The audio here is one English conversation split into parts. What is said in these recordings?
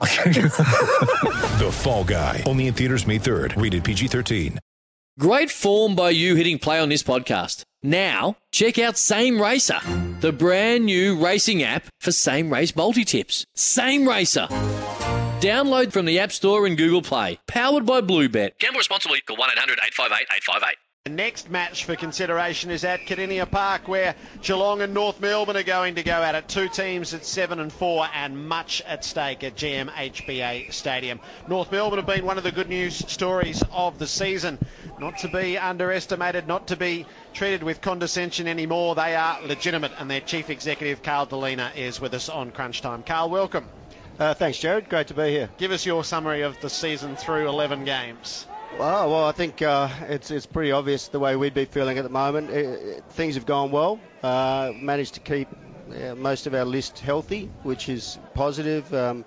The Fall Guy. Only in theaters May 3rd. Rated PG-13. Great form by you hitting play on this podcast. Now, check out Same Racer, the brand new racing app for same race multi tips. Same Racer. Download from the App Store and Google Play. Powered by Bluebet. Gamble responsibly. Call 1 800 858 858. The next match for consideration is at Kardinia Park, where Geelong and North Melbourne are going to go at it. Two teams at seven and four, and much at stake at GMHBA Stadium. North Melbourne have been one of the good news stories of the season. Not to be underestimated, not to be treated with condescension anymore. They are legitimate, and their chief executive, Carl Dilena, is with us on Crunch Time. Carl, welcome. Uh, thanks, Jared. Great to be here. Give us your summary of the season through 11 games. Well, well, I think uh, it's it's pretty obvious the way we'd be feeling at the moment. Uh, uh, things have gone well. Uh, managed to keep uh, most of our list healthy, which is positive. Um,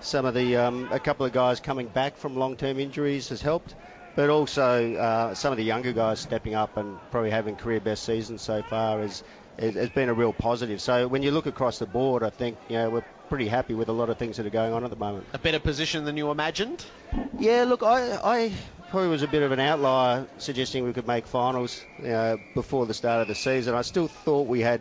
some of the um, a couple of guys coming back from long-term injuries has helped, but also uh, some of the younger guys stepping up and probably having career best seasons so far has has been a real positive. So when you look across the board, I think you know we're pretty happy with a lot of things that are going on at the moment. A better position than you imagined? Yeah, look, I, I probably was a bit of an outlier suggesting we could make finals you know, before the start of the season. I still thought we had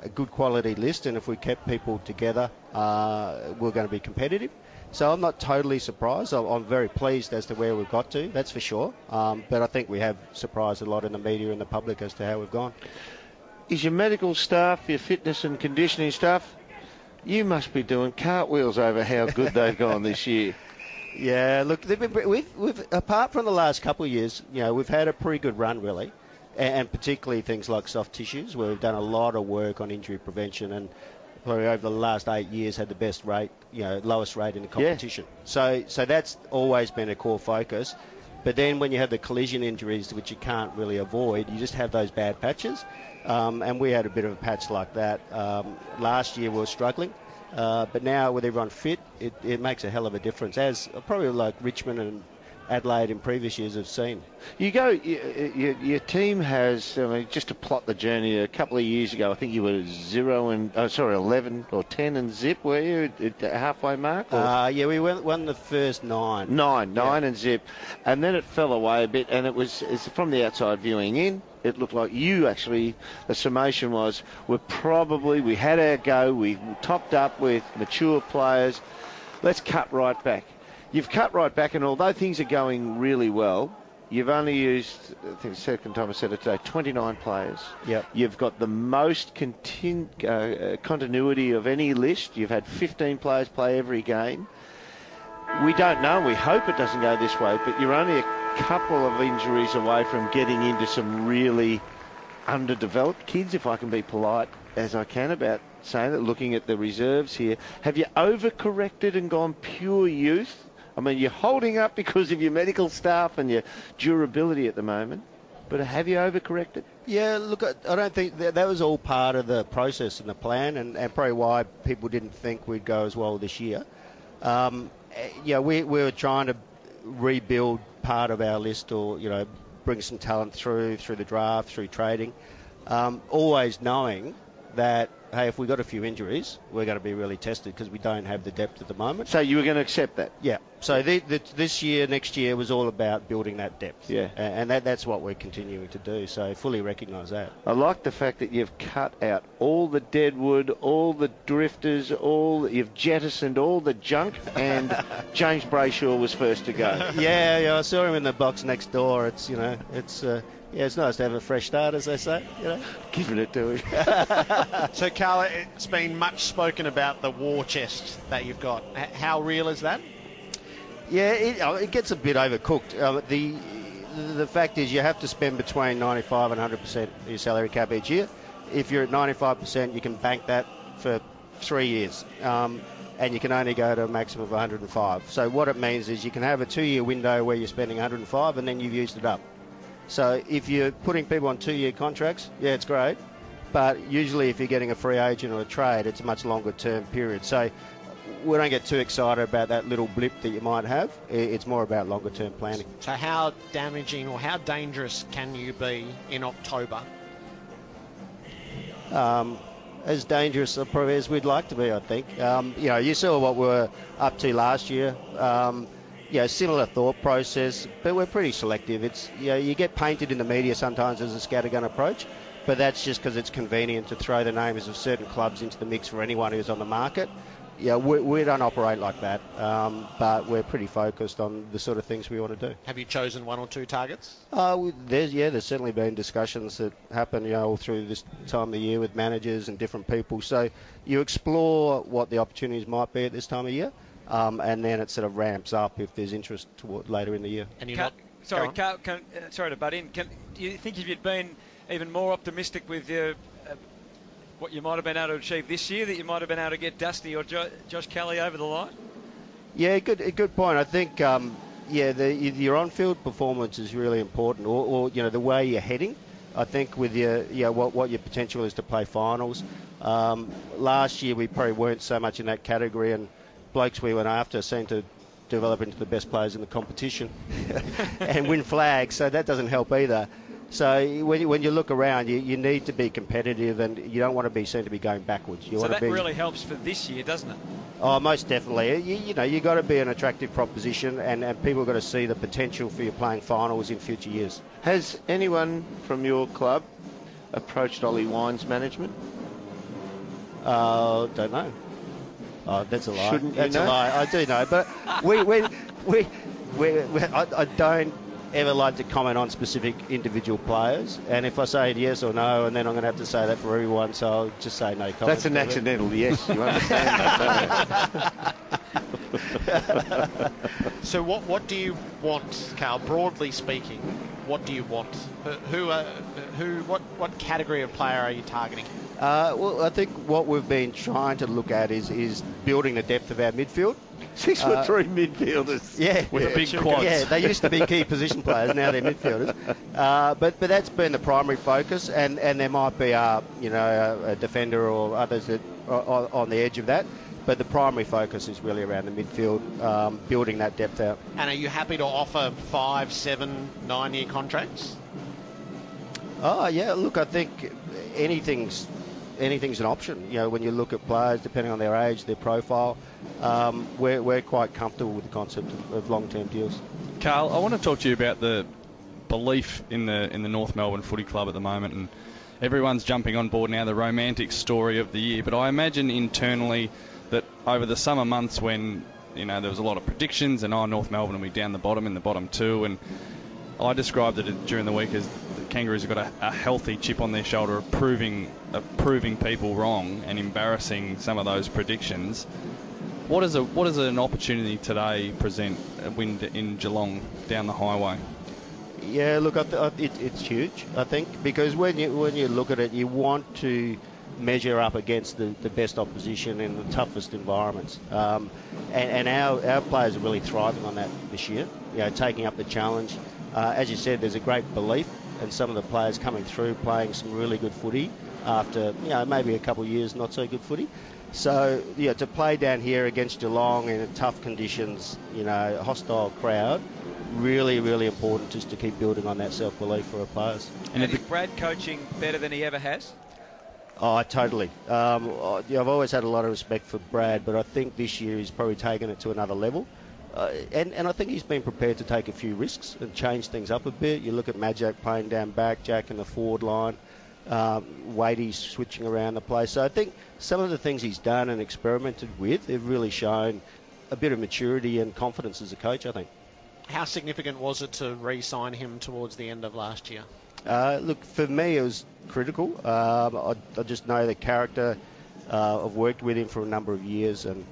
a good quality list, and if we kept people together, uh, we are going to be competitive. So I'm not totally surprised. I'm, I'm very pleased as to where we've got to, that's for sure. Um, but I think we have surprised a lot in the media and the public as to how we've gone. is your medical staff, your fitness and conditioning staff, you must be doing cartwheels over how good they've gone this year. Yeah, look, they've been, we've, we've, apart from the last couple of years, you know, we've had a pretty good run, really, and, and particularly things like soft tissues, where we've done a lot of work on injury prevention and probably over the last eight years had the best rate, you know, lowest rate in the competition. So, so that's always been a core focus. But then when you have the collision injuries, which you can't really avoid, you just have those bad patches. Um, and we had a bit of a patch like that. Um, last year we were struggling. Uh, but now with everyone fit, it, it makes a hell of a difference, as probably like Richmond and Adelaide in previous years have seen. You go, you, you, your team has, I mean, just to plot the journey, a couple of years ago, I think you were zero and, oh, sorry, 11 or 10 and zip, were you, at the halfway mark? Or? Uh, yeah, we won, won the first nine. Nine, nine Yeah. and zip. And then it fell away a bit, and it was, it's from the outside viewing in, it looked like you actually, the summation was, we're probably, we had our go, we topped up with mature players, let's cut right back. You've cut right back, and although things are going really well, you've only used, I think the second time I said it today, 29 players. Yep. You've got the most contin- uh, uh, continuity of any list. You've had 15 players play every game. We don't know. We hope it doesn't go this way, but you're only a couple of injuries away from getting into some really underdeveloped kids, if I can be polite as I can about saying that, looking at the reserves here. Have you overcorrected and gone pure youth? I mean, you're holding up because of your medical staff and your durability at the moment, but have you overcorrected? Yeah, look, I don't think that, that was all part of the process and the plan, and, and probably why people didn't think we'd go as well this year. Um, eh, yeah, we, we were trying to rebuild part of our list, or you know, bring some talent through through the draft, through trading, um, always knowing that hey, if we got a few injuries, we're going to be really tested because we don't have the depth at the moment. So you were going to accept that? Yeah. So the, the, this year, next year was all about building that depth. Yeah. And that, that's what we're continuing to do. So fully recognise that. I like the fact that you've cut out all the dead wood, all the drifters, all you've jettisoned all the junk, and James Brayshaw was first to go. yeah, yeah. I saw him in the box next door. It's you know, it's uh, yeah, it's nice to have a fresh start, as they say. You know. Giving it to him. So, Carla, it's been much spoken about the war chest that you've got. How real is that? Yeah, it, oh, it gets a bit overcooked. Uh, the the fact is, you have to spend between 95 and 100 percent of your salary cap each year. If you're at 95 percent, you can bank that for three years. Um, and you can only go to a maximum of 105. So what it means is you can have a two-year window where you're spending 105 and then you've used it up. So if you're putting people on two-year contracts, yeah, it's great. But usually if you're getting a free agent or a trade, it's a much longer term period. So we don't get too excited about that little blip that you might have. It's more about longer term planning. So how damaging or how dangerous can you be in October? um, as dangerous probably as we'd like to be, I think. Um, you know, you saw what we were up to last year. Um, you know, similar thought process, but we're pretty selective. It's you know, you get painted in the media sometimes as a scattergun approach, but that's just because it's convenient to throw the names of certain clubs into the mix for anyone who's on the market. Yeah, we, we don't operate like that, um, but we're pretty focused on the sort of things we want to do. Have you chosen one or two targets? Uh, we- there's yeah, there's certainly been discussions that happen, you know, all through this time of the year with managers and different people. So you explore what the opportunities might be at this time of year, um, and then it sort of ramps up if there's interest toward later in the year. And you're Ca- not. sorry, go. Carl, can, uh, sorry to butt in. Can, do you think if you'd been even more optimistic with your, what you might have been able to achieve this year, that you might have been able to get Dusty or jo- Josh Kelly over the line? Yeah, good, good point. I think, um, yeah, the, your on-field performance is really important, or, or you know, the way you're heading. I think with your, yeah, what, what your potential is to play finals. Um, last year we probably weren't so much in that category, and blokes we went after seemed to develop into the best players in the competition and win flags. So that doesn't help either. So when you, when you look around, you, you need to be competitive, and you don't want to be seen to be going backwards. You so want that to be really helps for this year, doesn't it? Oh, most definitely. You, you know, you've got to be an attractive proposition, and, and people have got to see the potential for you playing finals in future years. Has anyone from your club approached Ollie Wines' management? Uh, don't know. Oh, that's a lie. Shouldn't you that's know? a lie. I do know, but we we we, we, we I, I don't ever like to comment on specific individual players. And if I say yes or no, and then I'm going to have to say that for everyone, so I'll just say no comment. That's an accidental yes. You understand that. So what what do you want, Carl? Broadly speaking, what do you want? Who, who, uh, who what what category of player are you targeting? Uh, well, I think what we've been trying to look at is is building the depth of our midfield. Six Uh, foot three midfielders. Yeah, With yeah, big quads. Yeah, they used to be key position players. Now they're midfielders. Uh, but but that's been the primary focus, and, and there might be a you know a, a defender or others that are are on the edge of that. But the primary focus is really around the midfield, um, building that depth out. And are you happy to offer five, seven, nine-year contracts? Oh yeah, look, I think anything's anything's an option. You know, when you look at players, depending on their age, their profile, um, we're we're quite comfortable with the concept of, of long-term deals. Carl, I want to talk to you about the belief in the in the North Melbourne Footy Club at the moment, and everyone's jumping on board now. The romantic story of the year, but I imagine internally that over the summer months when you know there was a lot of predictions, and oh, North Melbourne will be down the bottom in the bottom two, and I described it during the week as the Kangaroos have got a, a healthy chip on their shoulder of proving of proving people wrong and embarrassing some of those predictions. What what does an opportunity today present a win in Geelong down the highway? Yeah, look, I th- I- it, it's huge. I think because when you when you look at it, you want to measure up against the, the best opposition in the toughest environments. Um, and, and our our players are really thriving on that this year. You know, taking up the challenge. Uh, as you said, there's a great belief, and some of the players coming through playing some really good footy after you know maybe a couple of years not so good footy. So yeah, to play down here against Geelong in tough conditions, you know, hostile crowd, really, really important just to keep building on that self-belief for our players. And, is Brad coaching better than he ever has? Oh, totally. Um, I- I've always had a lot of respect for Brad, but I think this year he's probably taken it to another level. Uh, and, and I think he's been prepared to take a few risks and change things up a bit. You look at Majak playing down back, Jack in the forward line, um, Wadey's switching around the place. So I think some of the things he's done and experimented with have really shown a bit of maturity and confidence as a coach, I think. How significant was it to re-sign him towards the end of last year? Uh, look, for me, it was critical. Um, I, I just know the character. Uh, I've worked with him for a number of years, and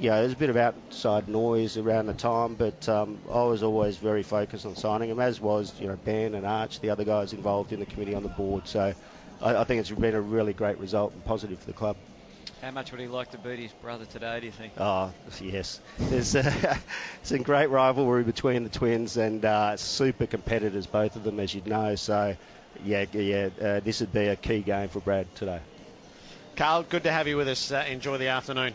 yeah, there's a bit of outside noise around the time, but um, I was always very focused on signing him, as was you know Ben and Arch, the other guys involved in the committee on the board. So I, I think it's been a really great result and positive for the club. How much would he like to beat his brother today, do you think? Oh, yes. There's uh, some great rivalry between the twins and uh, super competitors, both of them, as you'd know. So, yeah, yeah, uh, this would be a key game for Brad today. Carl, good to have you with us. Uh, enjoy the afternoon.